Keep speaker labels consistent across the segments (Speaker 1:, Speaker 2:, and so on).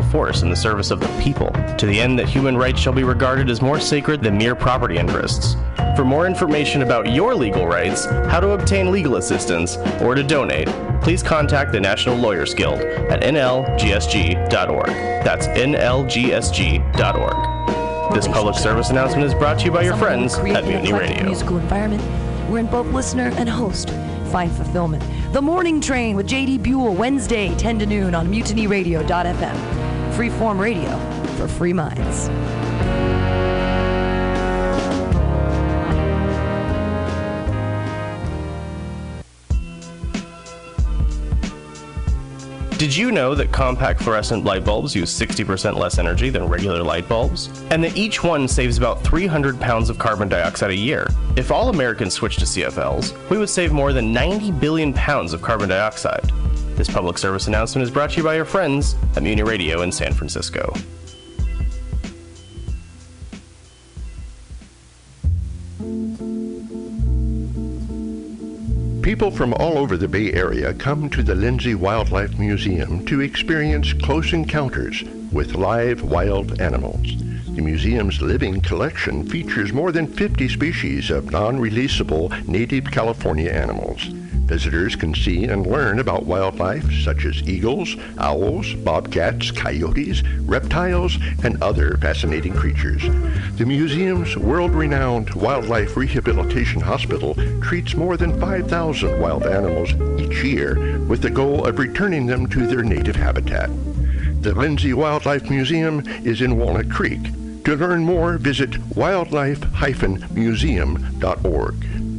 Speaker 1: force in the service of the people, to the end that human rights shall be regarded as more sacred than mere property interests. For more information about your legal rights, how to obtain legal assistance, or to donate, please contact the National Lawyers Guild at nlgsg.org. That's nlgsg.org. This public service announcement is brought to you by your friends at Mutiny Radio.
Speaker 2: musical environment wherein both listener and host find fulfillment. The Morning Train with JD Buell, Wednesday, 10 to noon on mutinyradio.fm. Freeform radio for free minds.
Speaker 1: Did you know that compact fluorescent light bulbs use 60% less energy than regular light bulbs? And that each one saves about 300 pounds of carbon dioxide a year? If all Americans switched to CFLs, we would save more than 90 billion pounds of carbon dioxide. This public service announcement is brought to you by your friends at Mutiny Radio in San Francisco.
Speaker 3: People from all over the Bay Area come to the Lindsay Wildlife Museum to experience close encounters with live wild animals. The museum's living collection features more than 50 species of non-releasable native California animals. Visitors can see and learn about wildlife such as eagles, owls, bobcats, coyotes, reptiles, and other fascinating creatures. The museum's world-renowned Wildlife Rehabilitation Hospital treats more than 5,000 wild animals each year with the goal of returning them to their native habitat. The Lindsay Wildlife Museum is in Walnut Creek. To learn more, visit wildlife-museum.org.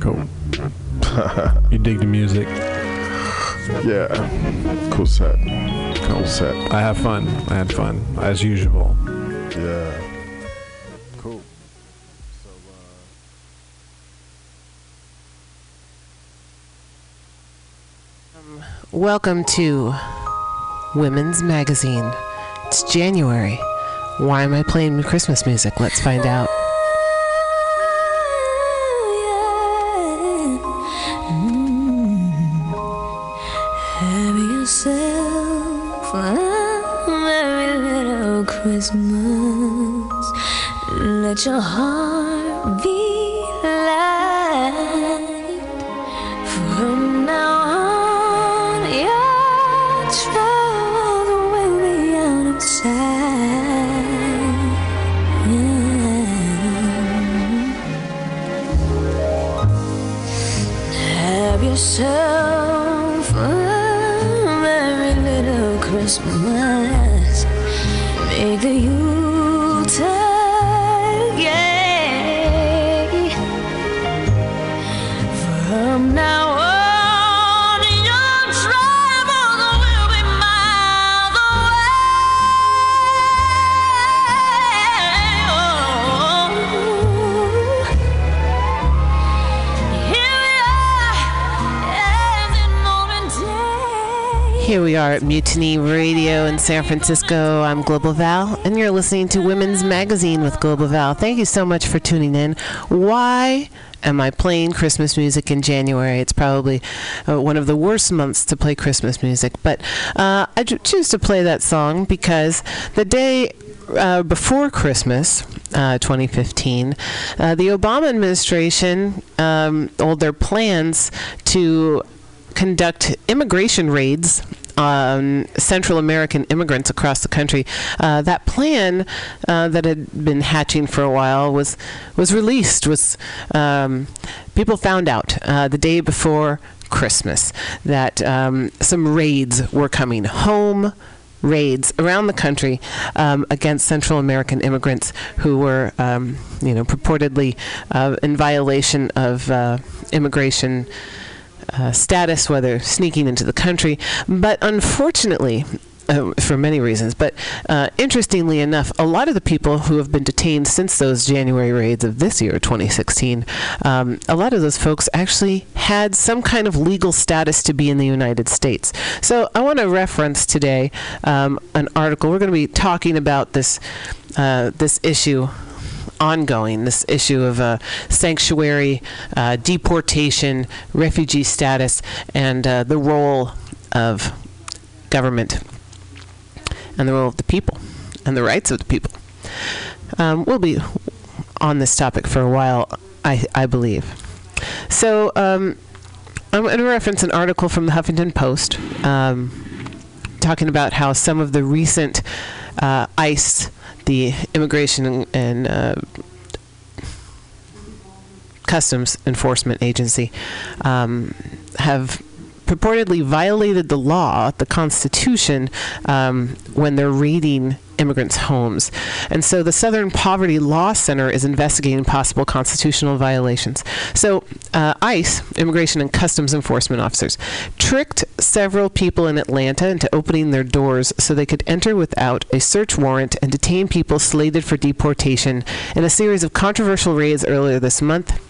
Speaker 4: Cool. you dig the music.
Speaker 5: Yeah, cool set. Cool set.
Speaker 4: I have fun. I had fun as usual.
Speaker 5: Yeah. Cool.
Speaker 6: Um, welcome to Women's Magazine. It's January. Why am I playing Christmas music? Let's find out.
Speaker 7: Your heart are
Speaker 6: at Mutiny Radio in San Francisco. I'm Global Val, and you're listening to Women's Magazine with Global Val. Thank you so much for tuning in. Why am I playing Christmas music in January? It's probably uh, one of the worst months to play Christmas music, but uh, I cho- choose to play that song because the day uh, before Christmas, uh, 2015, uh, the Obama administration um, told their plans to conduct immigration raids on Central American immigrants across the country. Uh, that plan uh, that had been hatching for a while was was released. Was um, people found out uh, the day before Christmas that um, some raids were coming home. Raids around the country um, against Central American immigrants who were, um, you know, purportedly uh, in violation of uh, immigration uh, status, whether sneaking into the country. But unfortunately, uh, for many reasons, but uh, interestingly enough, a lot of the people who have been detained since those January raids of this year, 2016, um, a lot of those folks actually had some kind of legal status to be in the United States. So I want to reference today um, an article. We're going to be talking about this uh, this issue ongoing this issue of uh, sanctuary, uh, deportation, refugee status, and uh, the role of government and the role of the people and the rights of the people. Um, we'll be on this topic for a while, I, I believe. So um, I'm going to reference an article from the Huffington Post um, talking about how some of the recent uh, ICE, the Immigration and, uh, Customs Enforcement Agency, um, have purportedly violated the law, the Constitution, um, when they're raiding immigrants' homes. And so the Southern Poverty Law Center is investigating possible constitutional violations. So uh, ICE, Immigration and Customs Enforcement officers, tricked several people in Atlanta into opening their doors so they could enter without a search warrant and detain people slated for deportation in a series of controversial raids earlier this month.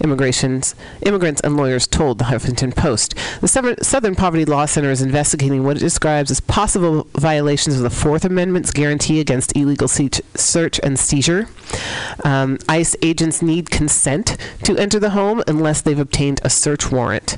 Speaker 6: Immigrations, immigrants and lawyers told the Huffington Post. The Southern, Poverty Law Center is investigating what it describes as possible violations of the Fourth Amendment's guarantee against illegal se- search and seizure. Um, ICE agents need consent to enter the home unless they've obtained a search warrant.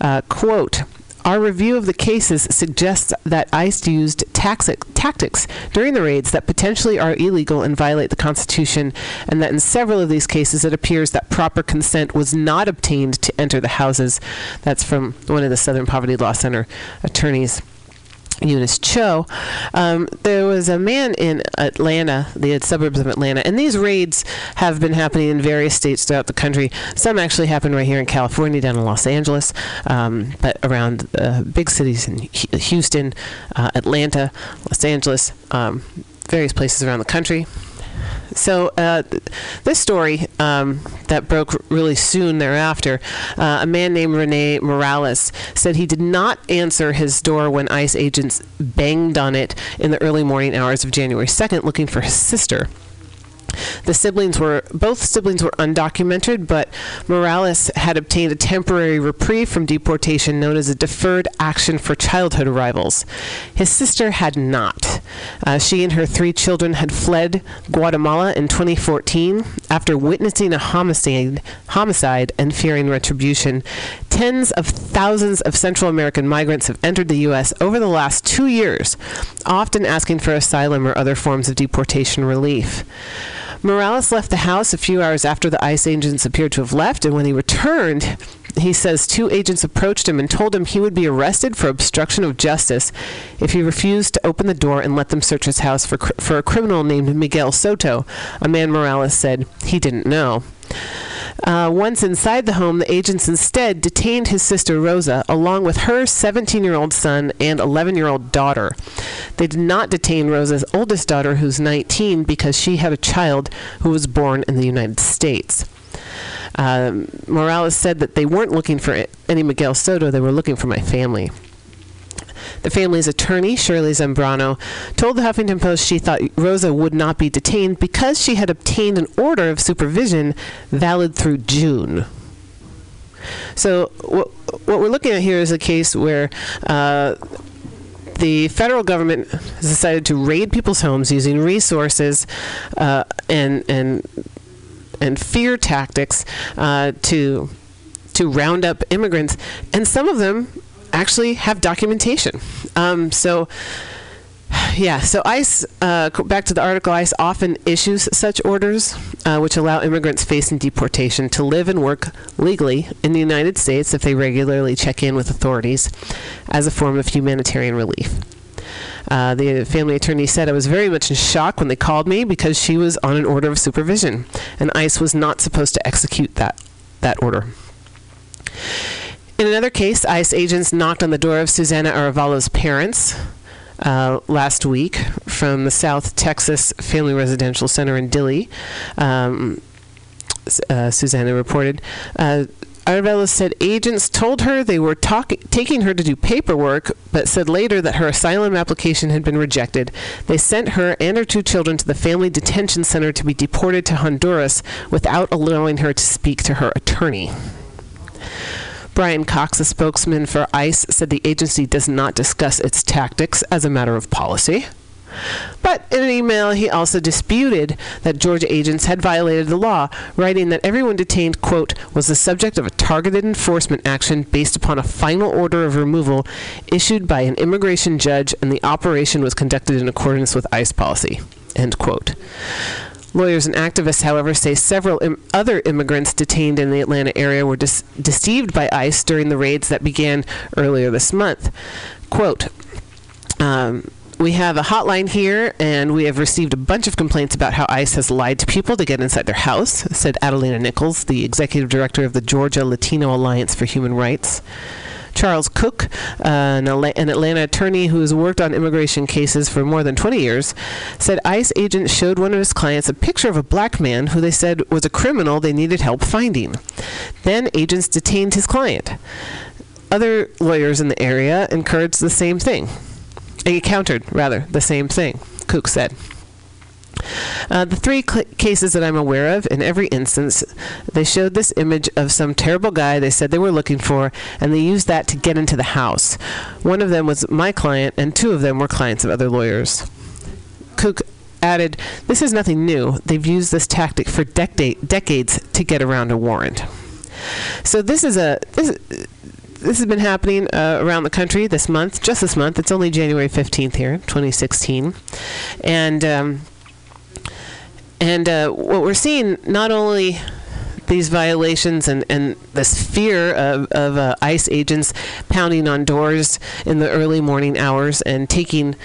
Speaker 6: Uh, quote, our review of the cases suggests that ICE used taxic, tactics during the raids that potentially are illegal and violate the Constitution, and that in several of these cases it appears that proper consent was not obtained to enter the houses. That's from one of the Southern Poverty Law Center attorneys. Eunice Cho. Um, there was a man in Atlanta, the suburbs of Atlanta, and these raids have been happening in various states throughout the country. Some actually happen right here in California, down in Los Angeles, um, but around uh, big cities in Houston, uh, Atlanta, Los Angeles, um, various places around the country. So uh, th- this story um, that broke really soon thereafter, uh, a man named Rene Morales said he did not answer his door when ICE agents banged on it in the early morning hours of January 2nd looking for his sister. The siblings were both siblings were undocumented, but Morales had obtained a temporary reprieve from deportation known as a deferred action for childhood arrivals. His sister had not. Uh, she and her three children had fled Guatemala in 2014 after witnessing a homicide, homicide and fearing retribution. Tens of thousands of Central American migrants have entered the U.S. over the last two years, often asking for asylum or other forms of deportation relief. Morales left the house a few hours after the ICE agents appeared to have left, and when he returned, he says two agents approached him and told him he would be arrested for obstruction of justice if he refused to open the door and let them search his house for, for a criminal named Miguel Soto, a man Morales said he didn't know. Uh, once inside the home, the agents instead detained his sister Rosa, along with her 17 year old son and 11 year old daughter. They did not detain Rosa's oldest daughter, who's 19, because she had a child who was born in the United States. Um, Morales said that they weren't looking for any Miguel Soto, they were looking for my family. The family's attorney, Shirley Zambrano, told the Huffington Post she thought Rosa would not be detained because she had obtained an order of supervision valid through June. So, what, what we're looking at here is a case where uh, the federal government has decided to raid people's homes using resources uh, and and and fear tactics uh, to to round up immigrants, and some of them actually have documentation. Um, so, yeah. So ICE, uh, back to the article, ICE often issues such orders, uh, which allow immigrants facing deportation to live and work legally in the United States if they regularly check in with authorities as a form of humanitarian relief. Uh, the family attorney said, I was very much in shock when they called me because she was on an order of supervision, and ICE was not supposed to execute that, that order. In another case, ICE agents knocked on the door of Susanna Aravalo's parents uh, last week from the South Texas Family Residential Center in Dilley. Um, uh, Susanna reported. Uh, Aravalo said agents told her they were talk- taking her to do paperwork, but said later that her asylum application had been rejected. They sent her and her two children to the family detention center to be deported to Honduras without allowing her to speak to her attorney. Brian Cox, a spokesman for ICE, said the agency does not discuss its tactics as a matter of policy. But in an email, he also disputed that Georgia agents had violated the law, writing that everyone detained, quote, was the subject of a targeted enforcement action based upon a final order of removal issued by an immigration judge, and the operation was conducted in accordance with ICE policy, end quote. Lawyers and activists, however, say several Im- other immigrants detained in the Atlanta area were dis- deceived by ICE during the raids that began earlier this month. Quote, um, we have a hotline here, and we have received a bunch of complaints about how ICE has lied to people to get inside their house, said Adelina Nichols, the executive director of the Georgia Latino Alliance for Human Rights. Charles Cook, uh, an, an Atlanta attorney who has worked on immigration cases for more than 20 years, said ICE agents showed one of his clients a picture of a black man who they said was a criminal they needed help finding. Then agents detained his client. Other lawyers in the area encouraged the same thing. He countered, rather, the same thing, Cook said. Uh, the three cl- cases that I'm aware of, in every instance, they showed this image of some terrible guy they said they were looking for, and they used that to get into the house. One of them was my client, and two of them were clients of other lawyers. Cook added, This is nothing new. They've used this tactic for decade- decades to get around a warrant. So this is a this, this has been happening uh, around the country this month, just this month. It's only January 15th here, 2016, and um, and uh, what we're seeing not only these violations and, and this fear of, of uh, ICE agents pounding on doors in the early morning hours and taking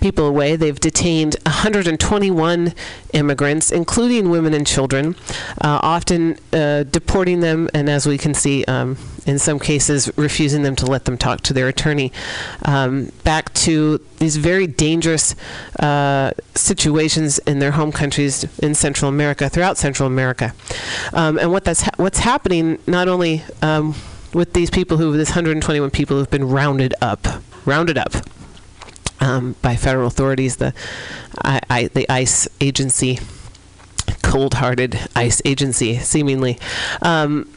Speaker 6: people away. They've detained 121 immigrants, including women and children, uh, often uh, deporting them, and as we can see, um, in some cases, refusing them to let them talk to their attorney, um, back to these very dangerous uh, situations in their home countries in Central America, throughout Central America. Um, and what that's ha- what's happening not only um, with these people who, this 121 people who've been rounded up, rounded up um, by federal authorities, the I, I, the ICE agency, cold-hearted ICE agency, seemingly. Um,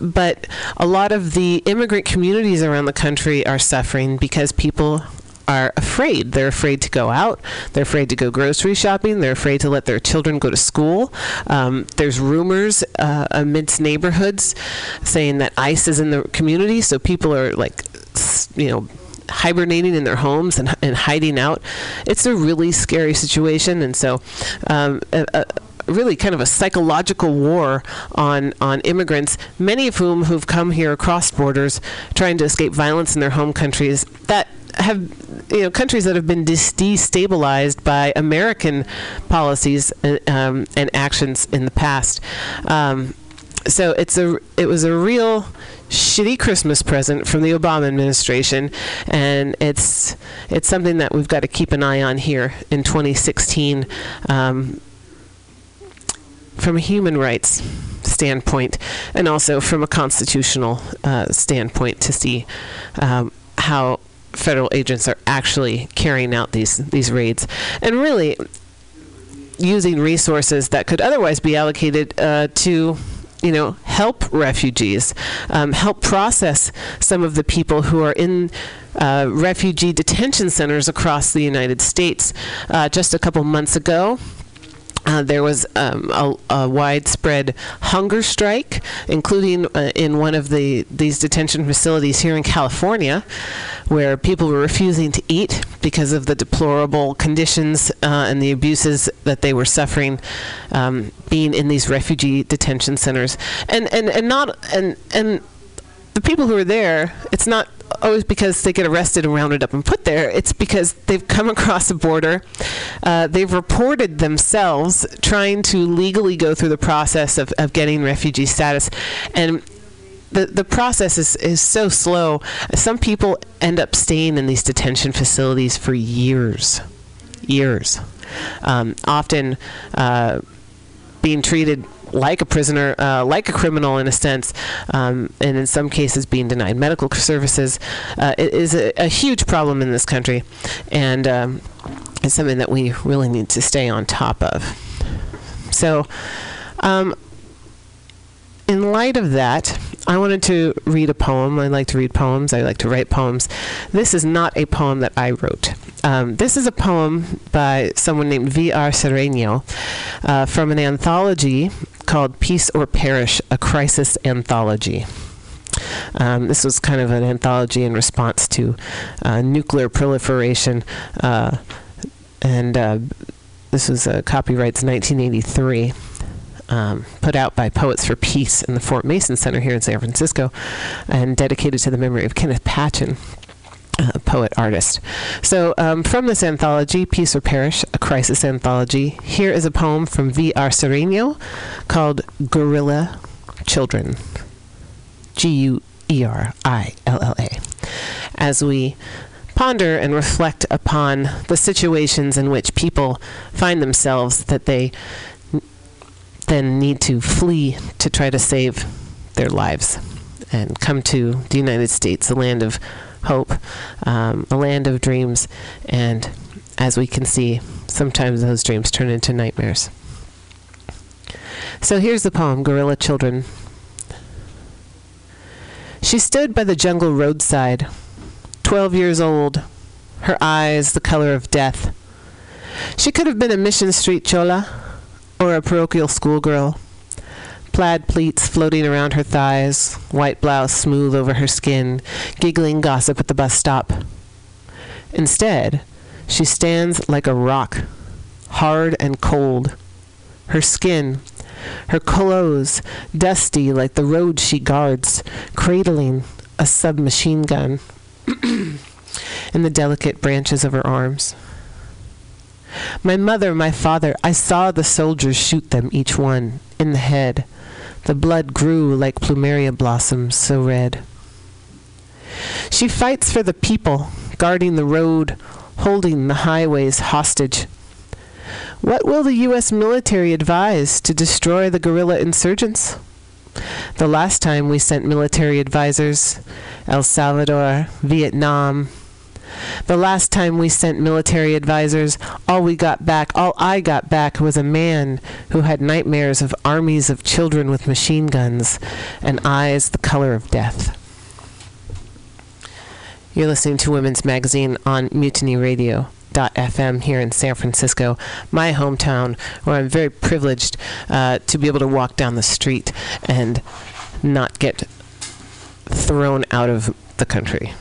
Speaker 6: but a lot of the immigrant communities around the country are suffering because people are afraid. They're afraid to go out. They're afraid to go grocery shopping. They're afraid to let their children go to school. Um, there's rumors uh, amidst neighborhoods saying that ICE is in the community, so people are like, you know, hibernating in their homes and, and hiding out. It's a really scary situation, and so um, a, a, really kind of a psychological war on on immigrants, many of whom who've come here across borders trying to escape violence in their home countries that have you know countries that have been destabilized by American policies uh, um, and actions in the past. Um, so it's a it was a real shitty Christmas present from the Obama administration, and it's it's something that we've got to keep an eye on here in 2016. Um, from a human rights standpoint, and also from a constitutional uh, standpoint, to see um, how federal agents are actually carrying out these these raids, and really using resources that could otherwise be allocated uh, to you know, help refugees, um, help process some of the people who are in uh, refugee detention centers across the United States. Uh, just a couple months ago, Uh, there was um, a, a widespread hunger strike, including uh, in one of the these detention facilities here in California, where people were refusing to eat because of the deplorable conditions uh, and the abuses that they were suffering, um, being in these refugee detention centers, and and and not and and the people who are there, it's not always because they get arrested and rounded up and put there. It's because they've come across a border. Uh, they've reported themselves trying to legally go through the process of, of getting refugee status. And the, the process is, is so slow. Some people end up staying in these detention facilities for years. Years. Um, often uh, being treated like a prisoner, uh, like a criminal in a sense, um, and in some cases being denied medical services, uh, is a, a huge problem in this country, and um, something that we really need to stay on top of. So, um, in light of that, I wanted to read a poem. I like to read poems. I like to write poems. This is not a poem that I wrote. Um, this is a poem by someone named V.R. Sereno uh, from an anthology called Peace or Perish, a Crisis Anthology. Um, this was kind of an anthology in response to uh, nuclear proliferation, uh, and uh, this was copyrights 1983 um, put out by Poets for Peace in the Fort Mason Center here in San Francisco and dedicated to the memory of Kenneth Patchen. Uh, poet artist. So, um, from this anthology, Peace or Perish, a crisis anthology, here is a poem from V.R. Sereno called Guerrilla Children. G U E R I L L A. As we ponder and reflect upon the situations in which people find themselves that they then need to flee to try to save their lives and come to the United States, a land of hope, um, a land of dreams, and as we can see, sometimes those dreams turn into nightmares. So here's the poem Guerrilla Children. She stood by the jungle roadside, twelve years old, her eyes the color of death. She could have been a Mission Street chola or a parochial schoolgirl. Plaid pleats floating around her thighs, white blouse smooth over her skin, giggling gossip at the bus stop. Instead, she stands like a rock, hard and cold. Her skin, her clothes, dusty like the road she guards, cradling a submachine gun in the delicate branches of her arms. My mother, my father, I saw the soldiers shoot them, each one, in the head. The blood grew like plumeria blossoms, so red. She fights for the people, guarding the road, holding the highways hostage. What will the U.S. military advise to destroy the guerrilla insurgents? The last time we sent military advisors, El Salvador, Vietnam, the last time we sent military advisors, all we got back, all I got back, was a man who had nightmares of armies of children with machine guns and eyes the color of death. You're listening to Women's Magazine on Mutiny Radio. FM here in San Francisco, my hometown, where I'm very privileged uh, to be able to walk down the street and not get thrown out of the country.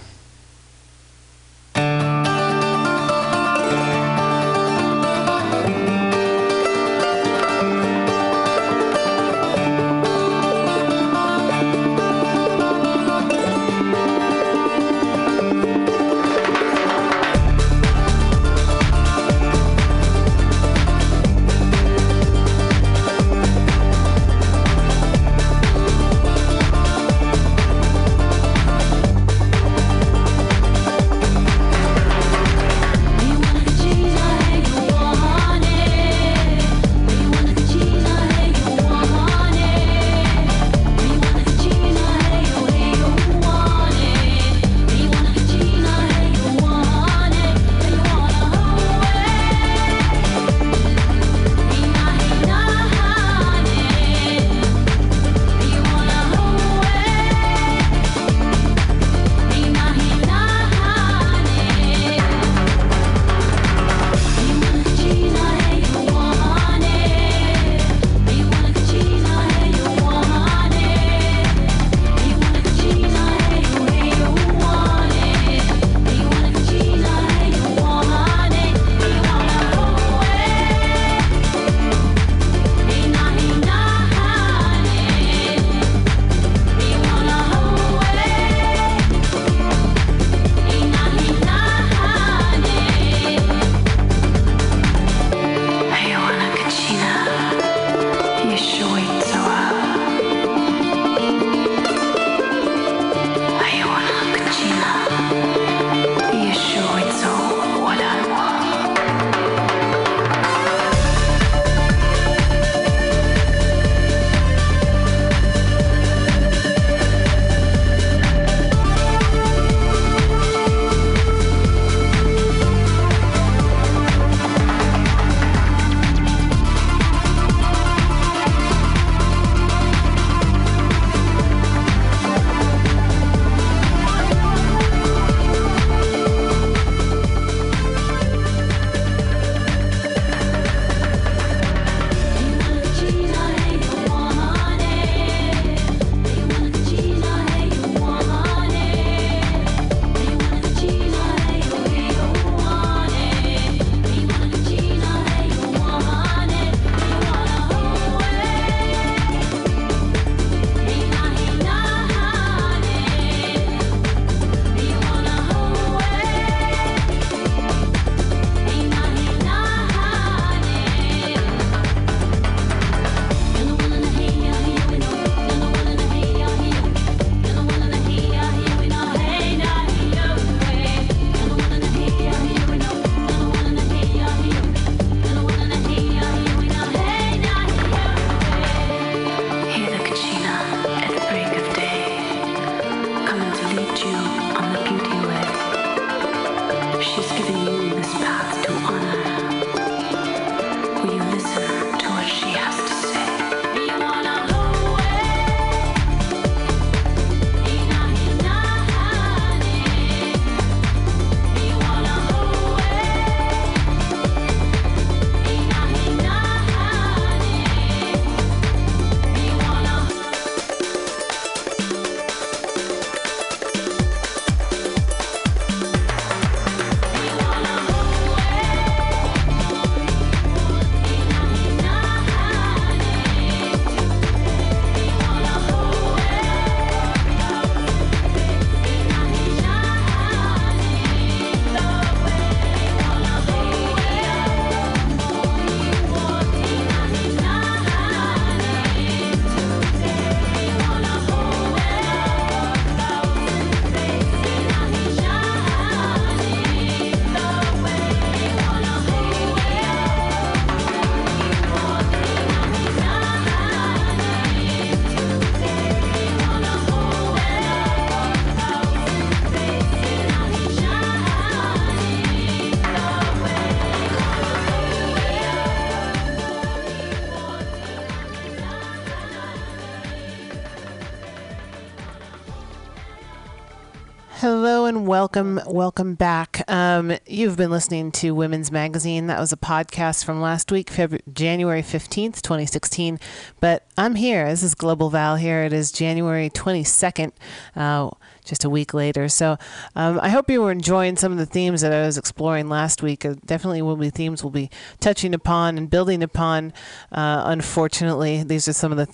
Speaker 6: Welcome, welcome back. Um, you've been listening to Women's Magazine. That was a podcast from last week, February, January 15th, 2016. But I'm here. This is Global Val here. It is January 22nd, uh, just a week later. So um, I hope you were enjoying some of the themes that I was exploring last week. Uh, definitely will be themes we'll be touching upon and building upon. Uh, unfortunately, these are some of the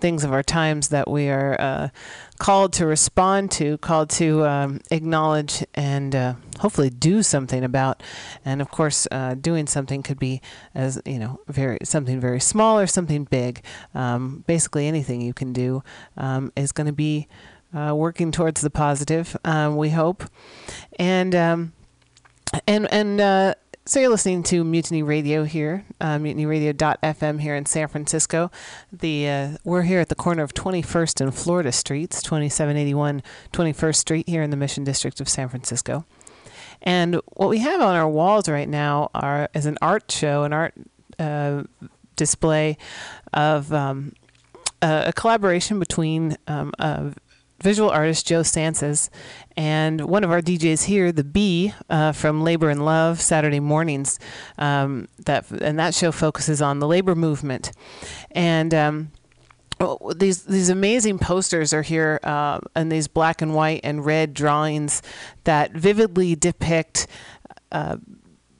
Speaker 6: things of our times that we are uh, called to respond to, called to um, acknowledge and uh, hopefully do something about. And of course, uh, doing something could be as you know, very something very small or something big. Um, basically, anything you can do um, is going to be uh, working towards the positive. Um, we hope, and um, and and. So you're listening to Mutiny Radio here, uh, mutinyradio.fm here in San Francisco. The uh, we're here at the corner of 21st and Florida Streets, 2781 21st Street here in the Mission District of San Francisco. And what we have on our walls right now are is an art show, an art uh, display of um, a, a collaboration between um, a visual artist Joe Sanses and one of our DJs here, the Bee uh, from Labor and Love Saturday mornings. Um, that and that show focuses on the labor movement, and. Um, oh, these these amazing posters are here, uh, and these black and white and red drawings that vividly depict uh,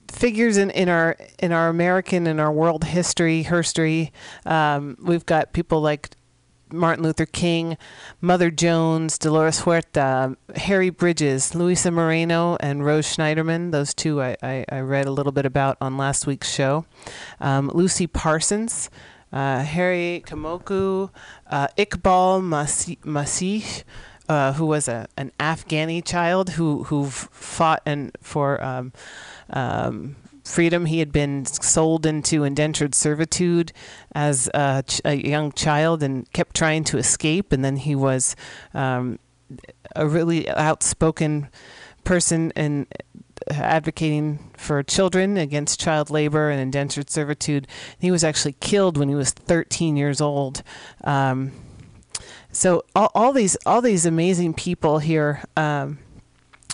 Speaker 6: figures in, in our in our American and our world history, history. Um, we've got people like Martin Luther King, Mother Jones, Dolores Huerta, Harry Bridges, Luisa Moreno, and Rose Schneiderman. Those two I, I, I read a little bit about on last week's show. Um, Lucy Parsons, uh, Harry Kamoku, uh, Iqbal Masih. Uh, who was a, an Afghani child who who fought and for um, um, freedom. He had been sold into indentured servitude as a, ch- a young child and kept trying to escape. And then he was um, a really outspoken person and advocating for children against child labor and indentured servitude. He was actually killed when he was 13 years old. Um, so all, all these all these amazing people here um,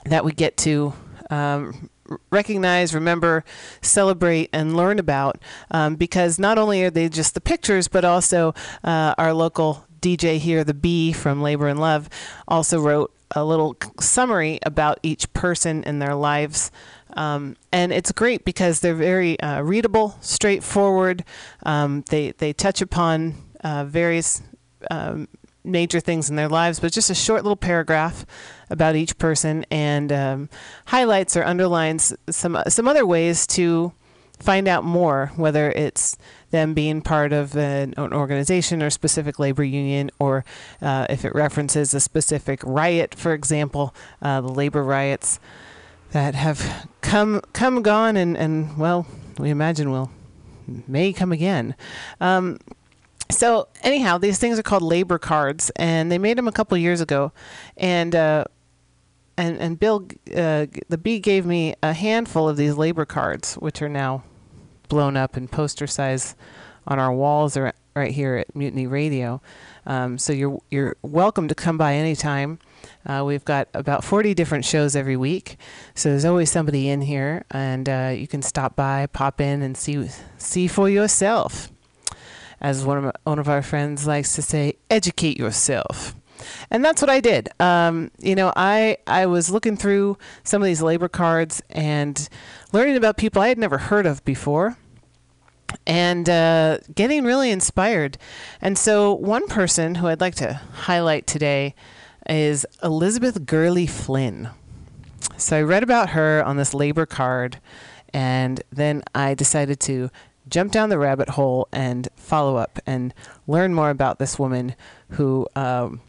Speaker 6: that we get to um, recognize, remember, celebrate, and learn about um, because not only are they just the pictures, but also uh, our local DJ here, the B from Labor and Love, also wrote a little summary about each person and their lives. Um, and it's great because they're very uh, readable, straightforward. Um, they they touch upon uh, various um, major things in their lives, but just a short little paragraph about each person and um, highlights or underlines some some other ways to find out more, whether it's them being part of an, an organization or specific labor union, or uh, if it references a specific riot, for example, uh, the labor riots that have come come gone and and well, we imagine will may come again. Um, so anyhow, these things are called labor cards, and they made them a couple years ago, and uh, and and Bill, uh, the bee gave me a handful of these labor cards, which are now blown up in poster size on our walls or right here at Mutiny Radio. Um, so you're you're welcome to come by anytime. Uh, we've got about 40 different shows every week, so there's always somebody in here, and uh, you can stop by, pop in, and see see for yourself as one of, my, one of our friends likes to say, educate yourself. And that's what I did. Um, you know, I I was looking through some of these labor cards and learning about people I had never heard of before, and uh, getting really inspired. And so, one person who I'd like to highlight today is Elizabeth Gurley Flynn. So I read about her on this labor card, and then I decided to jump down the rabbit hole and follow up and learn more about this woman who um,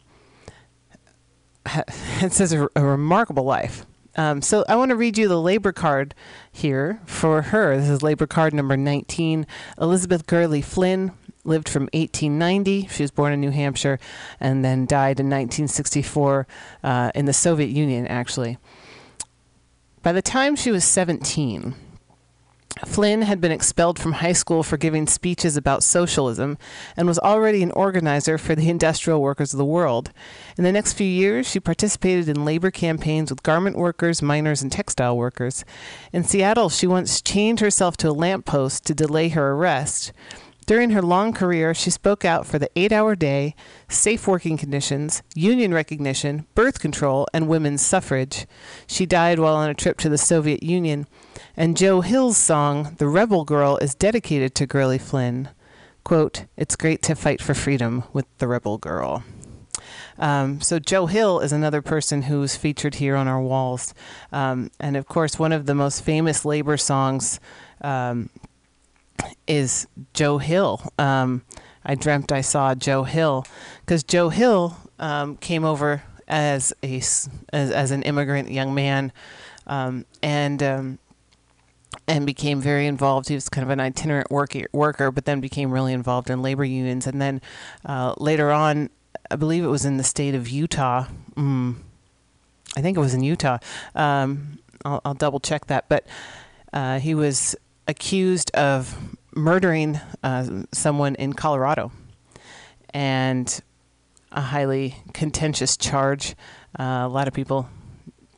Speaker 6: ha- a, a remarkable life. Um, so I want to read you the labor card here for her. This is labor card number 19. Elizabeth Gurley Flynn lived from 1890. She was born in New Hampshire and then died in 1964 uh, in the Soviet Union, actually. By the time she was 17, Flynn had been expelled from high school for giving speeches about socialism and was already an organizer for the industrial workers of the world. In the next few years, she participated in labor campaigns with garment workers, miners, and textile workers. In Seattle, she once chained herself to a lamppost to delay her arrest. During her long career, she spoke out for the eight hour day, safe working conditions, union recognition, birth control, and women's suffrage. She died while on a trip to the Soviet Union, and Joe Hill's song, The Rebel Girl, is dedicated to Gurley Flynn. Quote, It's great to fight for freedom with the Rebel Girl. Um, so Joe Hill is another person who's featured here on our walls, um, and of course, one of the most famous labor songs um, is Joe Hill. Um, I dreamt I saw Joe Hill because Joe Hill um, came over as a as, as an immigrant young man, um, and and became very involved. He was kind of an itinerant worker, worker, but then became really involved in labor unions. And then uh, later on, I believe it was in the state of Utah. Mm, I think it was in Utah. Um, I'll, I'll double check that. But uh, he was accused of murdering uh, someone in Colorado, and a highly contentious charge. Uh, a lot of people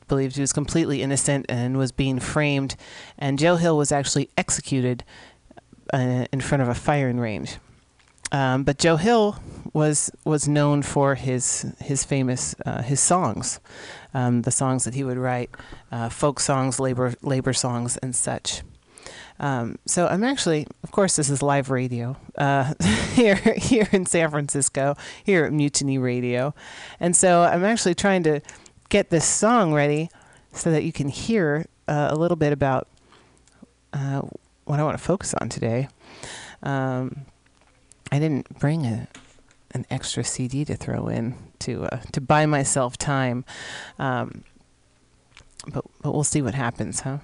Speaker 6: believed he was completely innocent and was being framed. And Joe Hill was actually executed uh, in front of a firing range. Um, but Joe Hill was was known for his his famous uh, his songs, um, the songs that he would write, uh, folk songs, labor labor songs, and such. Um, so I'm actually, of course, this is live radio uh, here here in San Francisco, here at Mutiny Radio, and so I'm actually trying to get this song ready so that you can hear uh, a little bit about uh, what I want to focus on today. Um, I didn't bring a an extra CD to throw in to uh, to buy myself time, um, but but we'll see what happens, huh?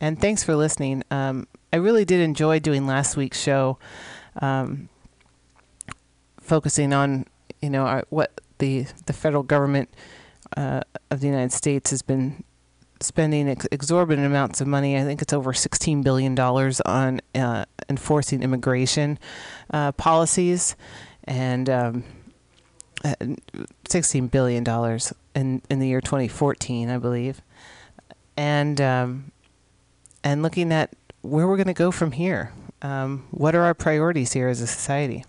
Speaker 6: And thanks for listening. Um, I really did enjoy doing last week's show, um, focusing on you know our, what the the federal government uh, of the United States has been spending ex- exorbitant amounts of money. I think it's over $16 billion on uh, enforcing immigration uh, policies and um, uh, $16 billion in, in the year 2014, I believe. And, um, and looking at where we're going to go from here. Um, what are our priorities here as a society?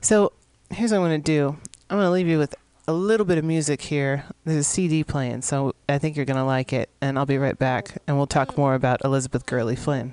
Speaker 6: So here's what I'm going to do I'm going to leave you with a little bit of music here. There's a CD playing, so I think you're going to like it. And I'll be right back, and we'll talk more about Elizabeth Gurley Flynn.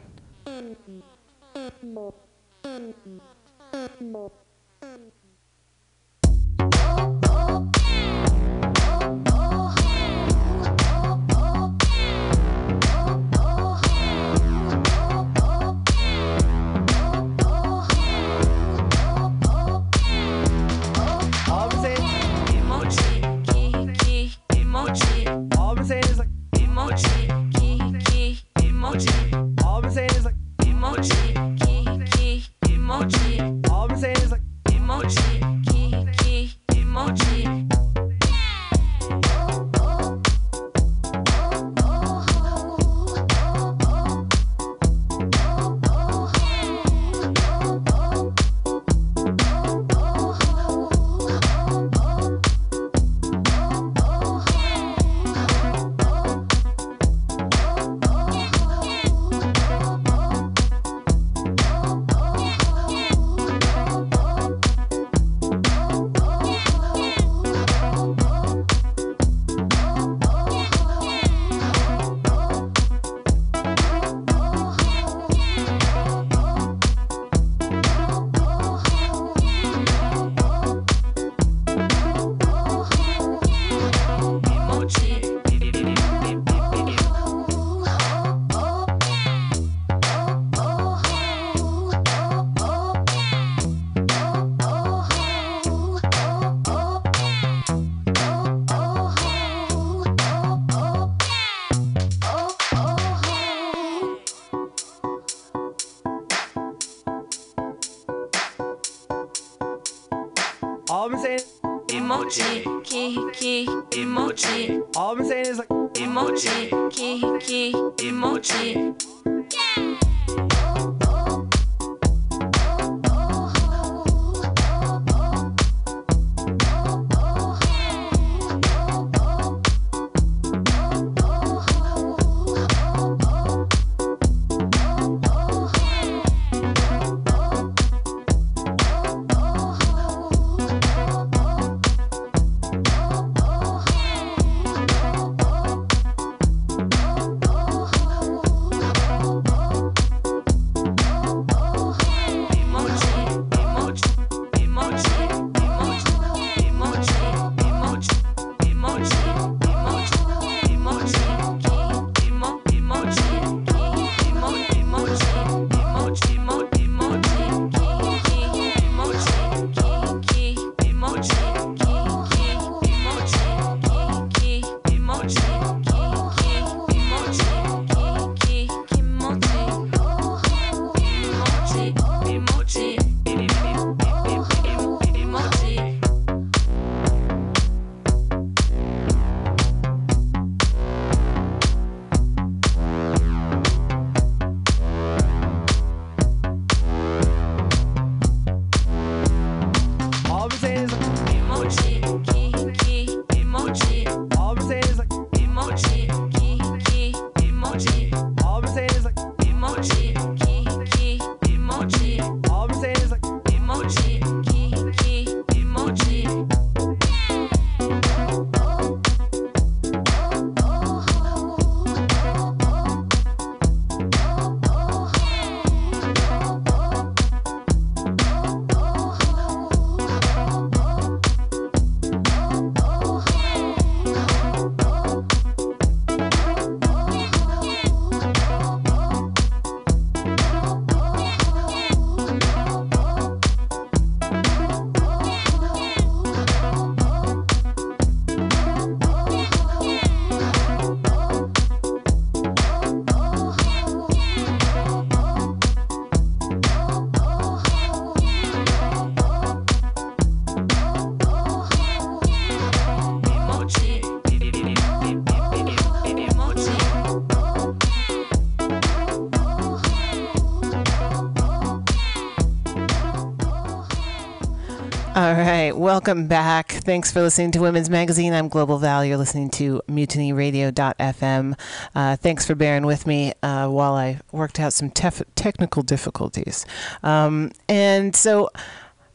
Speaker 6: Right, welcome back. Thanks for listening to Women's Magazine. I'm Global Val. You're listening to MutinyRadio.fm. Uh, thanks for bearing with me uh, while I worked out some tef- technical difficulties. Um, and so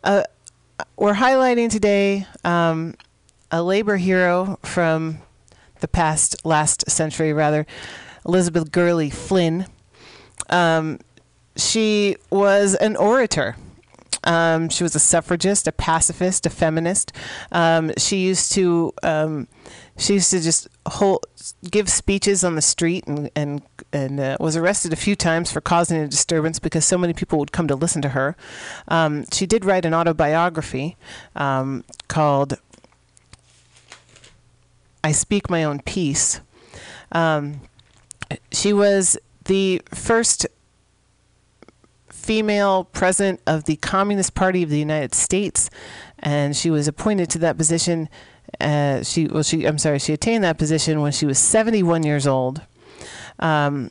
Speaker 6: uh, we're highlighting today um, a labor hero from the past, last century rather, Elizabeth Gurley Flynn. Um, she was an orator. Um, she was a suffragist, a pacifist, a feminist. Um, she used to um, she used to just hold, give speeches on the street and and and uh, was arrested a few times for causing a disturbance because so many people would come to listen to her. Um, she did write an autobiography um, called "I Speak My Own Piece." Um, she was the first female president of the Communist Party of the United States, and she was appointed to that position. Uh, she well, she I'm sorry, she attained that position when she was 71 years old. Um,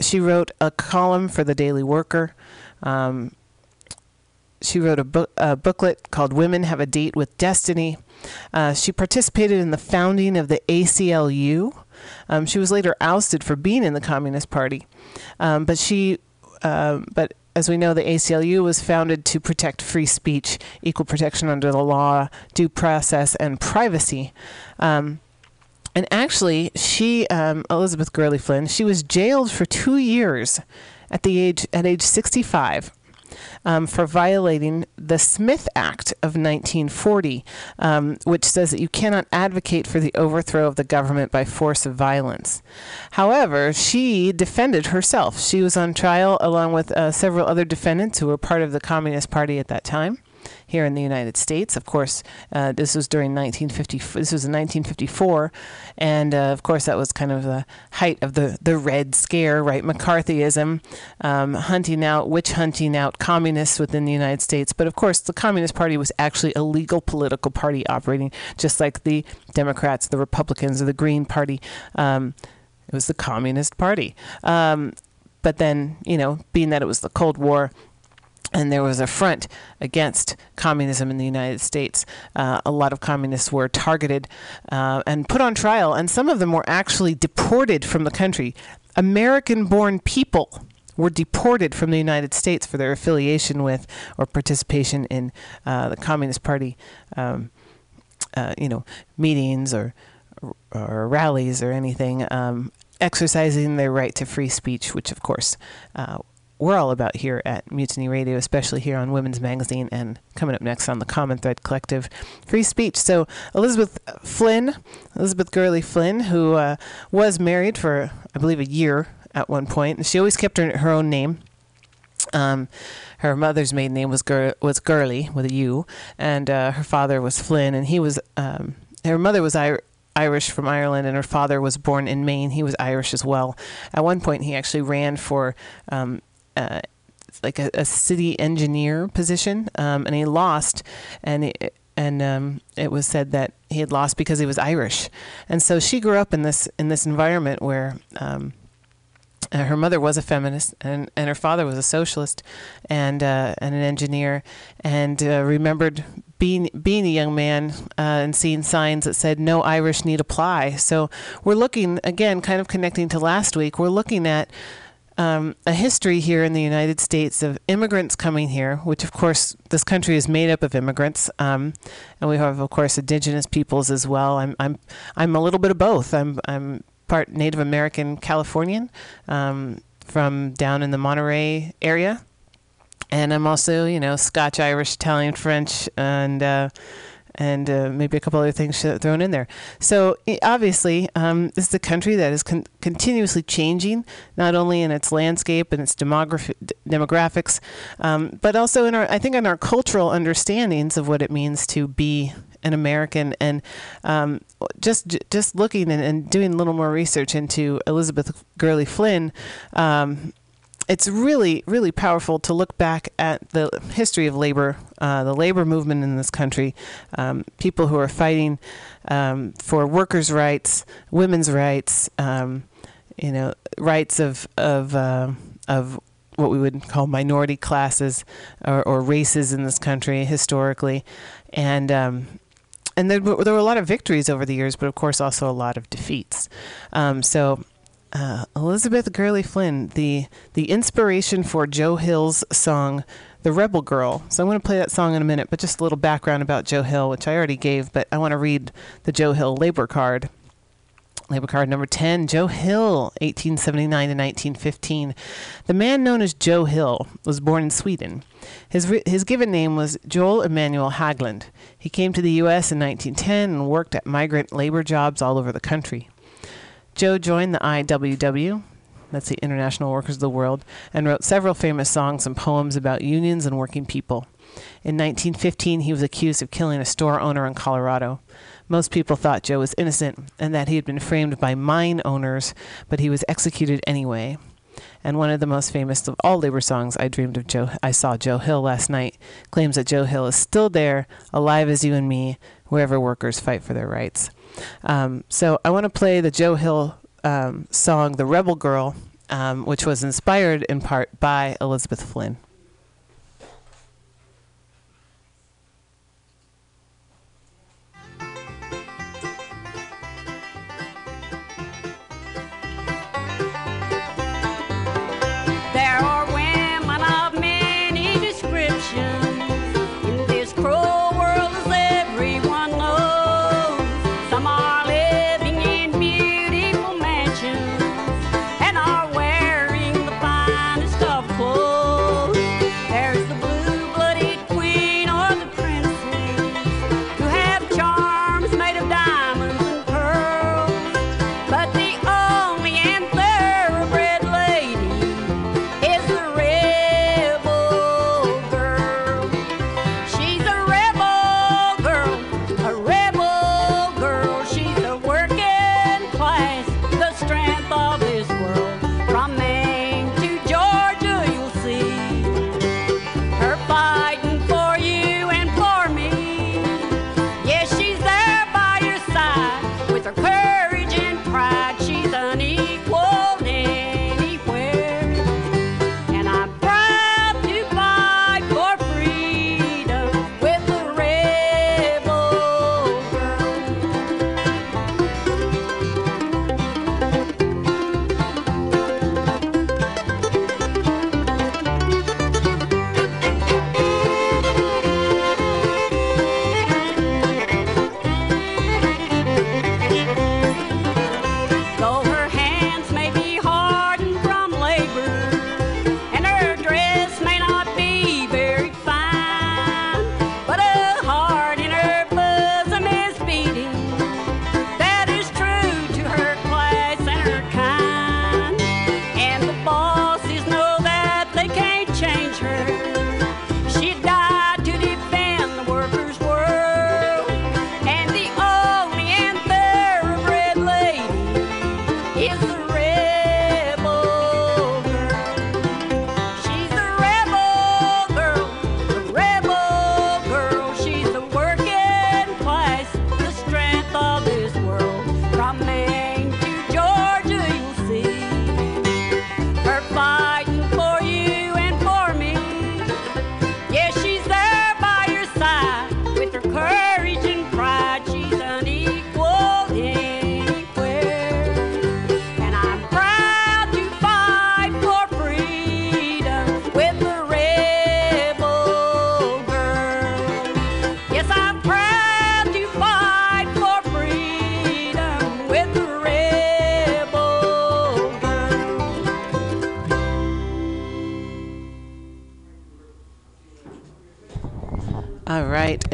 Speaker 6: she wrote a column for the Daily Worker. Um, she wrote a, book, a booklet called "Women Have a Date with Destiny." Uh, she participated in the founding of the ACLU. Um, she was later ousted for being in the Communist Party, um, but she, uh, but as we know, the ACLU was founded to protect free speech, equal protection under the law, due process, and privacy. Um, and actually, she, um, Elizabeth Gurley Flynn, she was jailed for two years at the age at age 65 um, for violating the Smith Act of 1940, um, which says that you cannot advocate for the overthrow of the government by force of violence. However, she defended herself. She was on trial along with uh, several other defendants who were part of the Communist Party at that time here in the United States. Of course, uh, this was during 1950. This was in 1954, and uh, of course that was kind of the height of the the Red Scare, right? McCarthyism, um, hunting out, witch hunting out communists within the United States. But of course, the Communist Party was actually a legal political party operating just like the Democrats, the Republicans, or the Green Party. Um, it was the Communist Party. Um, but then, you know, being that it was the Cold War, and there was a front against communism in the United States. Uh, a lot of communists were targeted uh, and put on trial, and some of them were actually deported from the country. American born people were deported from the United States for their affiliation with or participation in uh, the Communist Party, um, uh, you know, meetings or, or rallies or anything. Um, exercising their right to free speech, which of course uh, we're all about here at Mutiny Radio, especially here on Women's Magazine and coming up next on the Common Thread Collective, free speech. So Elizabeth Flynn, Elizabeth Gurley Flynn, who uh, was married for I believe a year at one point, and she always kept her her own name. Um, her mother's maiden name was Gur- was Gurley with a U, and uh, her father was Flynn, and he was um, her mother was Ir- Irish from Ireland, and her father was born in Maine. He was Irish as well. At one point, he actually ran for um, uh, like a, a, city engineer position, um, and he lost, and he, and um, it was said that he had lost because he was Irish, and so she grew up in this in this environment where. Um, uh, her mother was a feminist, and, and her father was a socialist, and uh, and an engineer, and uh, remembered being being a young man uh, and seeing signs that said no Irish need apply. So we're looking again, kind of connecting to last week. We're looking at um, a history here in the United States of immigrants coming here, which of course this country is made up of immigrants, um, and we have of course indigenous peoples as well. I'm I'm I'm a little bit of both. I'm I'm part Native American Californian um, from down in the Monterey area, and I'm also you know Scotch, Irish, Italian, French, and uh, and uh, maybe a couple other things thrown in there. So obviously, um, this is a country that is con- continuously changing, not only in its landscape and its demography, d- demographics, um, but also in our, I think, in our cultural understandings of what it means to be an American. And um, just just looking and, and, doing a little more research into Elizabeth Gurley Flynn um, it's really, really powerful to look back at the history of labor, uh, the labor movement in this country, um, people who are fighting um, for workers' rights, women's rights, um, you know, rights of of uh, of
Speaker 8: what we would call minority classes or, or races in this country historically, and um, and there, were- there were a lot of victories over the years, but of course also a lot of defeats. Um, so. Uh, Elizabeth Gurley Flynn, the the inspiration for Joe Hill's song "The Rebel Girl." So I'm going to play that song in a minute, but just a little background about Joe Hill, which I already gave, but I want to read the Joe Hill labor card. Labor card number 10, Joe Hill, 1879 to 1915. The man known as Joe Hill was born in Sweden. His, ri- his given name was Joel Emanuel Haglund. He came to the U.S. in 1910 and worked at migrant labor jobs all over the country. Joe joined the IWW, that's the International Workers of the World, and wrote several famous songs and poems about unions and working people. In 1915, he was accused of killing a store owner in Colorado. Most people thought Joe was innocent and that he had been framed by mine owners, but he was executed anyway. And one of the most famous of all labor songs, I dreamed of Joe. I saw Joe Hill last night. Claims that Joe Hill is still there, alive as you and me, wherever workers fight for their rights. Um, so I want to play the Joe Hill um, song, "The Rebel Girl," um, which was inspired in part by Elizabeth Flynn.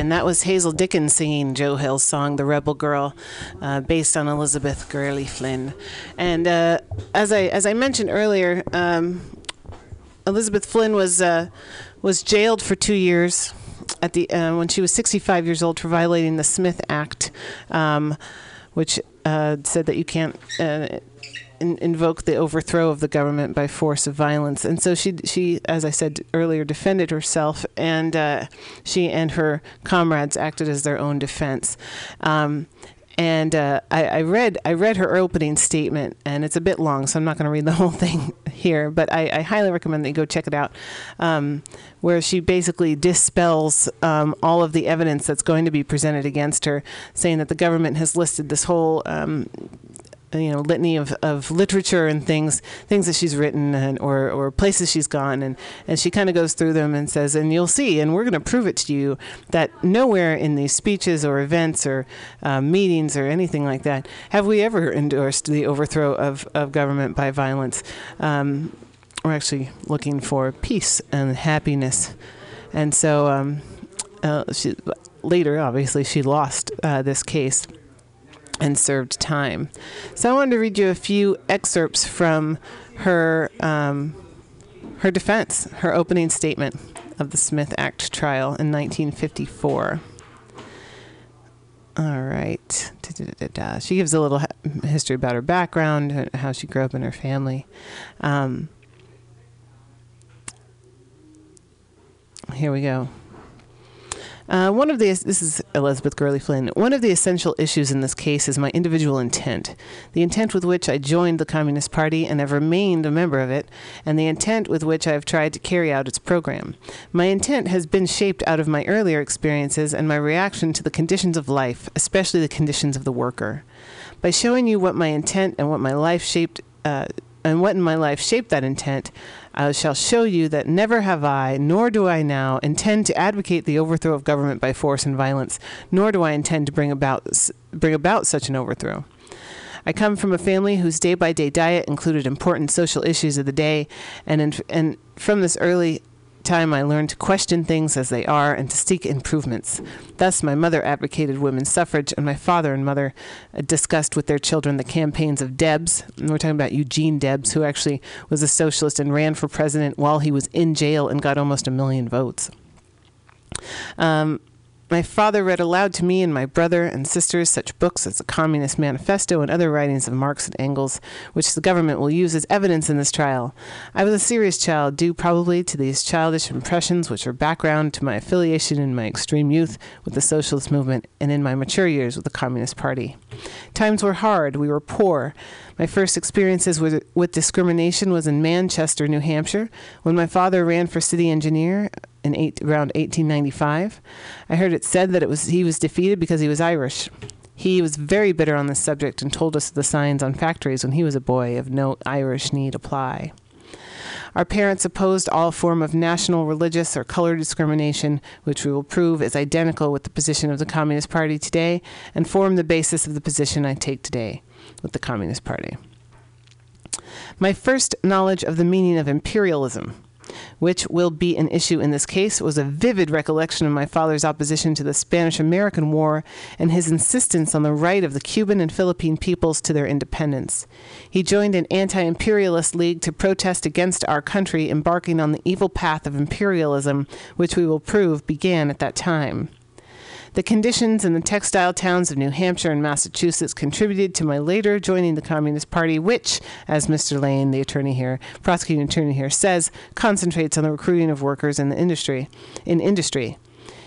Speaker 6: And that
Speaker 8: was Hazel Dickens singing Joe Hill's song "The Rebel Girl," uh, based on Elizabeth Gurley Flynn. And uh, as I as I mentioned earlier, um, Elizabeth Flynn was uh, was jailed for two years at the uh, when she was 65 years old for violating the Smith Act, um, which uh, said that you can't. In, invoke the overthrow of the government by force of violence, and so she, she, as I said earlier, defended herself, and uh, she and her comrades acted as their own defense. Um,
Speaker 6: and uh, I, I read I read her opening statement, and it's a bit long, so I'm not going to read the whole thing here. But I, I highly recommend that you go check it out, um, where she basically dispels um, all of the evidence that's going to be presented against her, saying that the government has listed this whole um, you know litany of, of literature and things things that she's written and or, or places she's gone. And, and she kind of goes through them and says and you'll see and we're going to prove it to you that nowhere in these speeches or events or um, meetings or anything like that have we ever endorsed the overthrow of, of government by violence. Um, we're actually looking for peace and happiness. And so um, uh, she, later obviously she lost uh, this case and served time. So I wanted to read you a few excerpts from her um, her defense, her opening statement of the Smith Act trial in 1954. All right. She gives a little history about her background, how she grew up in her family. Um, here we go. Uh, one of the this is Elizabeth Gurley Flynn. One of the essential issues in this case is my individual intent, the intent with which I joined the Communist Party and have remained a member of it, and the intent with which I have tried to carry out its program. My intent has been shaped out of my earlier experiences and my reaction to the conditions of life, especially the conditions of the worker. By showing you what my intent and what my life shaped. Uh, and what in my life shaped that intent, I shall show you that never have I, nor do I now, intend to advocate the overthrow of government by force and violence, nor do I intend to bring about bring about such an overthrow. I come from a family whose day by day diet included important social issues of the day, and in, and from this early time I learned to question things as they are and to seek improvements. Thus, my mother advocated women's suffrage, and my father and mother uh, discussed with their children the campaigns of Debs. And we're talking about Eugene Debs, who actually was a socialist and ran for president while he was in jail and got almost a million votes. Um, my father read aloud to me and my brother and sisters such books as the Communist Manifesto and other writings of Marx and Engels, which the government will use as evidence in this trial. I was a serious child, due probably to these childish impressions, which are background to my affiliation in my extreme youth with the socialist movement and in my mature years with the Communist Party. Times were hard, we were poor. My first experiences with, with discrimination was in Manchester, New Hampshire, when my father ran for city engineer in eight, around 1895. I heard it said that it was he was defeated because he was Irish. He was very bitter on this subject and told us the signs on factories when he was a boy of no Irish need apply. Our parents opposed all form of national, religious, or color discrimination, which we will prove is identical with the position of the Communist Party today and form the basis of the position I take today with the Communist Party. My first knowledge of the meaning of imperialism which will be an issue in this case, was a vivid recollection of my father's opposition to the Spanish American War and his insistence on the right of the Cuban and Philippine peoples to their independence. He joined an anti imperialist league to protest against our country embarking on the evil path of imperialism, which we will prove began at that time. The conditions in the textile towns of New Hampshire and Massachusetts contributed to my later joining the Communist Party, which, as Mr. Lane, the attorney here, prosecuting attorney here, says, concentrates on the recruiting of workers in the industry. In industry,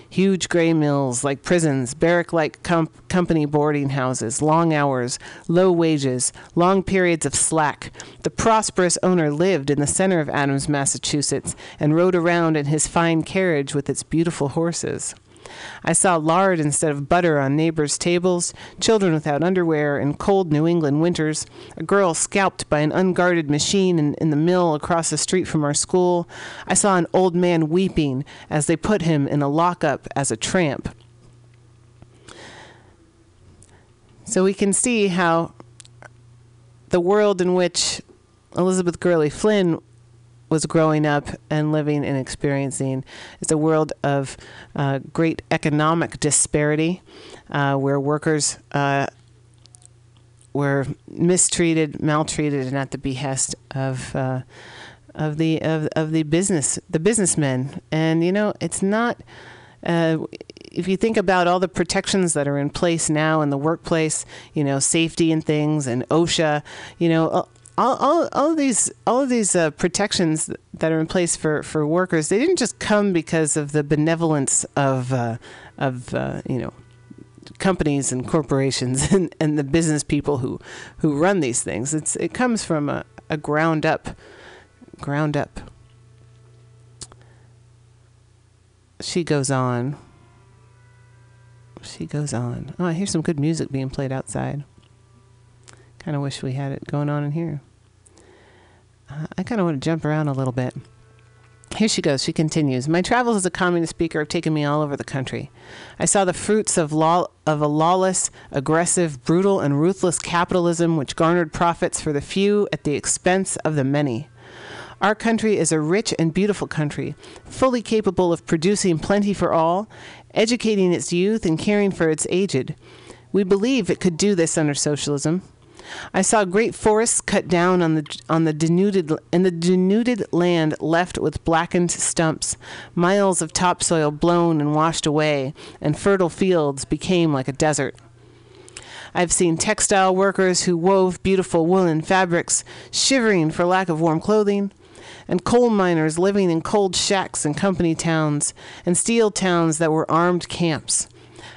Speaker 6: huge gray mills like prisons, barrack like com- company boarding houses, long hours, low wages, long periods of slack. The prosperous owner lived in the center of Adams, Massachusetts, and rode around in his fine carriage with its beautiful horses. I saw lard instead of butter on neighbors' tables, children without underwear in cold New England winters, a girl scalped by an unguarded machine in, in the mill across the street from our school. I saw an old man weeping as they put him in a lockup as a tramp. So we can see how the world in which Elizabeth Gurley Flynn was growing up and living and experiencing is a world of uh, great economic disparity, uh, where workers uh, were mistreated, maltreated, and at the behest of uh, of the of, of the business the businessmen. And you know, it's not. Uh, if you think about all the protections that are in place now in the workplace, you know, safety and things, and OSHA, you know, all, all, all of these all of these uh, protections that are in place for, for workers they didn't just come because of the benevolence of uh, of uh, you know companies and corporations and, and the business people who who run these things. It's it comes from a, a ground up ground up. She goes on. She goes on. Oh, I hear some good music being played outside. Kind of wish we had it going on in here. I kind of want to jump around a little bit. Here she goes. She continues. My travels as a communist speaker have taken me all over the country. I saw the fruits of law of a lawless, aggressive, brutal, and ruthless capitalism which garnered profits for the few at the expense of the many. Our country is a rich and beautiful country, fully capable of producing plenty for all, educating its youth, and caring for its aged. We believe it could do this under socialism. I saw great forests cut down on the on the denuded in the denuded land left with blackened stumps, miles of topsoil blown and washed away, and fertile fields became like a desert. I've seen textile workers who wove beautiful woolen fabrics shivering for lack of warm clothing, and coal miners living in cold shacks in company towns, and steel towns that were armed camps.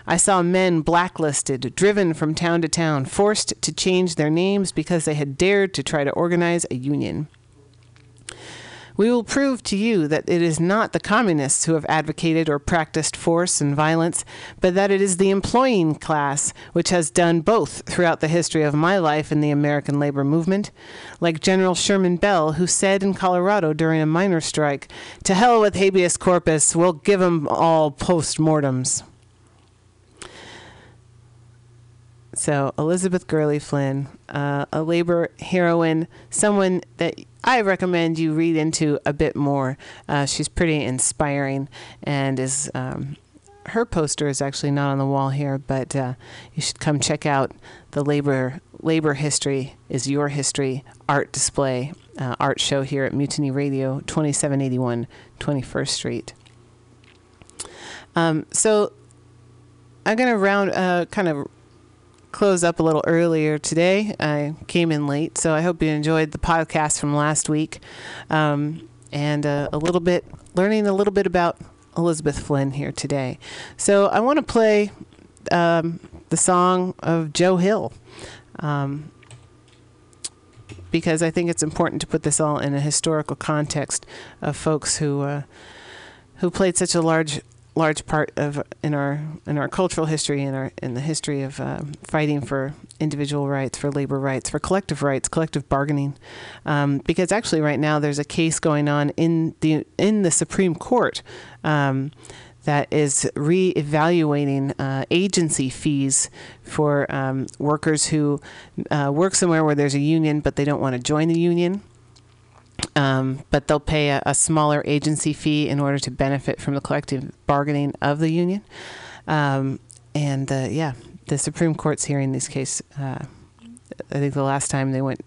Speaker 6: I saw men blacklisted, driven from town to town, forced to change their names because they had dared to try to organize a union. We will prove to you that it is not the communists who have advocated or practiced force and violence, but that it is the employing class which has done both throughout the history of my life in the American labor movement. Like General Sherman Bell, who said in Colorado during a miners' strike, To hell with habeas corpus, we'll give 'em all post mortems. So Elizabeth Gurley Flynn, uh, a labor heroine, someone that I recommend you read into a bit more. Uh, she's pretty inspiring, and is um, her poster is actually not on the wall here, but uh, you should come check out the labor labor history is your history art display uh, art show here at Mutiny Radio, 2781 21st Street. Um, so I'm gonna round uh, kind of close up a little earlier today. I came in late, so I hope you enjoyed the podcast from last week, um, and uh, a little bit learning a little bit about Elizabeth Flynn here today. So I want to play um, the song of Joe Hill. Um, because I think it's important to put this all in a historical context of folks who uh, who played such a large large part of in our in our cultural history in our in the history of uh, fighting for individual rights, for labor rights, for collective rights, collective bargaining. Um, because actually, right now there's a case going on in the in the Supreme Court. Um, that is re-evaluating uh, agency fees for um, workers who uh, work somewhere where there's a union but they don't want to join the union um, but they'll pay a, a, smaller agency fee in order to benefit from the collective bargaining of the union. Um, and uh, yeah, the Supreme Court's hearing this case. Uh, I think the last time they went,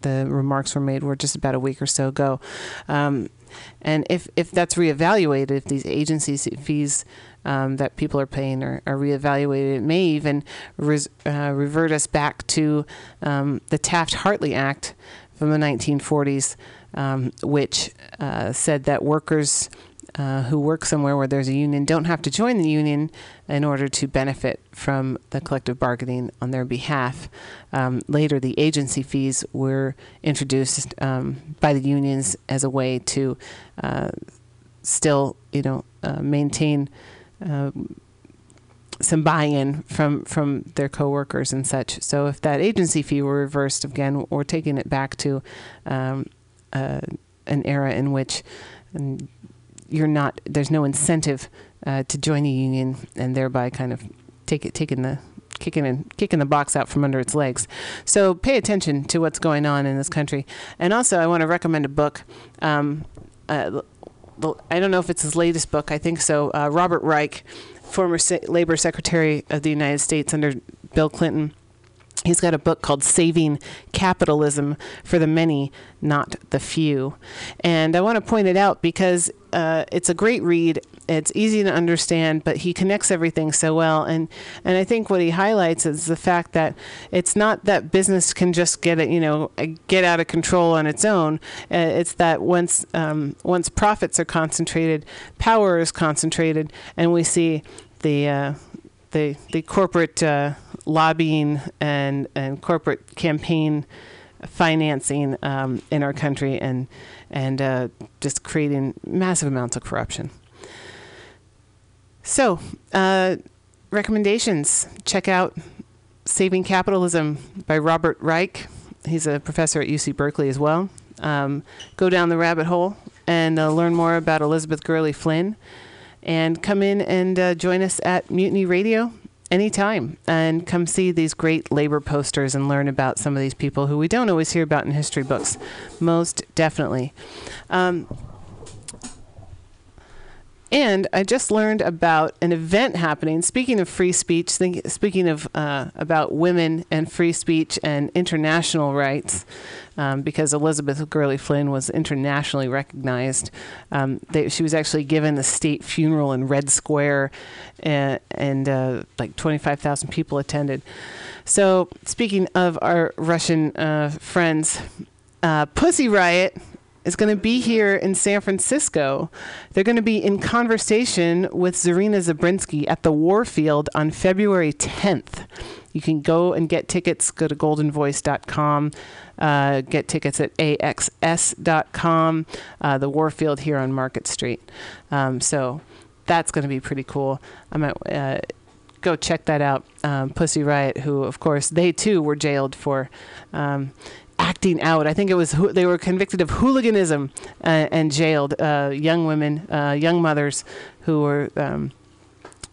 Speaker 6: the remarks were made were just about a week or so ago. Um, and if, if that's reevaluated, if these agency fees um, that people are paying are, are reevaluated, it may even res, uh, revert us back to um, the Taft Hartley Act from the 1940s, um, which uh, said that workers uh, who work somewhere where there's a union don't have to join the union in order to benefit from the collective bargaining on their behalf. Um, later, the agency fees were introduced um, by the unions as a way to uh, still, you know, uh, maintain uh, some buy-in from from their coworkers and such. So if that agency fee were reversed again, we're taking it back to um, uh, an era in which um, you're not there's no incentive uh, to join the union, and thereby kind of take it taking the kicking and kicking the box out from under its legs. So pay attention to what's going on in this country. And also, I want to recommend a book. Um, uh, I don't know if it's his latest book. I think so. Uh, Robert Reich former labor secretary of the United States under Bill Clinton. He's got a book called Saving Capitalism for the Many, Not the Few. And I want to point it out because uh, it's a great read. It's easy to understand, but he connects everything so well. And, and I think what he highlights is the fact that it's not that business can just get it, you know, get out of control on its own. Uh, it's that once um, once profits are concentrated, power is concentrated, and we see the uh, the the corporate uh, lobbying and and corporate campaign financing um, in our country and and uh, just creating massive amounts of corruption. So, uh, recommendations. Check out Saving Capitalism by Robert Reich. He's a professor at UC Berkeley as well. Um, go down the rabbit hole and uh, learn more about Elizabeth Gurley Flynn. And come in and uh, join us at Mutiny Radio anytime and come see these great labor posters and learn about some of these people who we don't always hear about in history books. Most definitely. Um, and I just learned about an event happening. Speaking of free speech, think, speaking of uh, about women and free speech and international rights, um, because Elizabeth Gurley Flynn was internationally recognized. Um, they, she was actually given a state funeral in Red Square, and, and uh, like 25,000 people attended. So, speaking of our Russian uh, friends, uh, Pussy Riot is going to be here in San Francisco. They're going to be in conversation with Zarina Zabrisky at the Warfield on February 10th. You can go and get tickets. Go to goldenvoice.com. Uh, get tickets at axs.com. Uh, the Warfield here on Market Street. Um, so that's going to be pretty cool. I might. Uh, go check that out. Um, Pussy Riot, who, of course, they too were jailed for um, acting out. I think it was they were convicted of hooliganism uh, and jailed. Uh, young women, uh, young mothers who were um,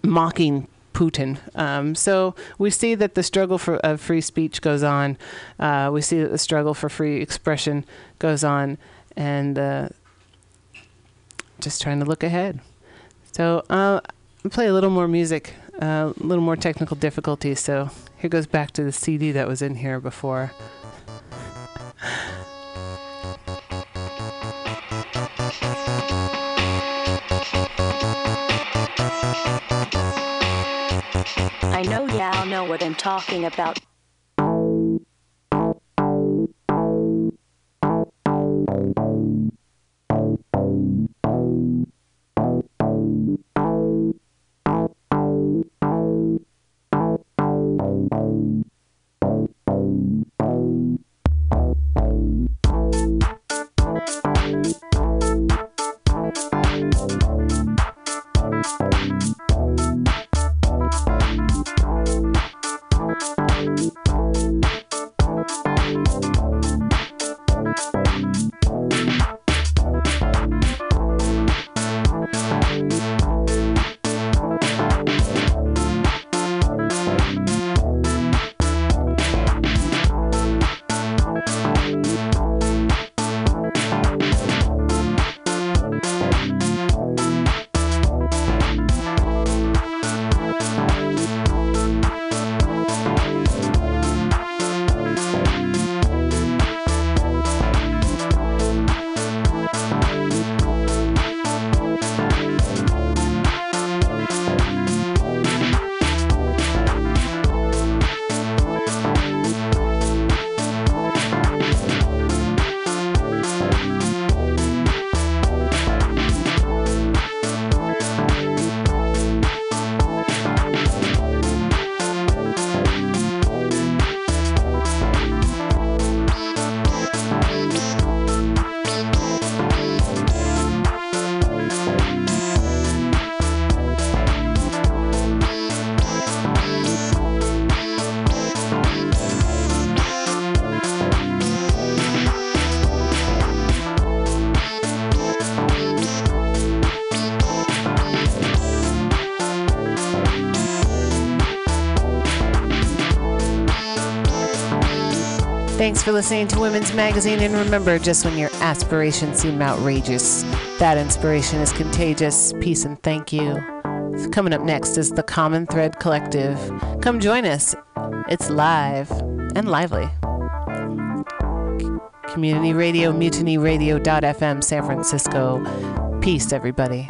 Speaker 6: mocking Putin. Um, so we see that the struggle for of free speech goes on. Uh, we see that the struggle for free expression goes on, and uh, just trying to look ahead. So uh, I'll play a little more music, uh, a little more technical difficulties. So here goes back to the CD that was in here before.
Speaker 9: I know y'all know what I'm talking about.
Speaker 6: Thanks for listening to Women's Magazine. And remember, just when your aspirations seem outrageous, that inspiration is contagious. Peace and thank you. Coming up next is the Common Thread Collective. Come join us. It's live and lively. Community Radio, mutinyradio.fm, San Francisco. Peace, everybody.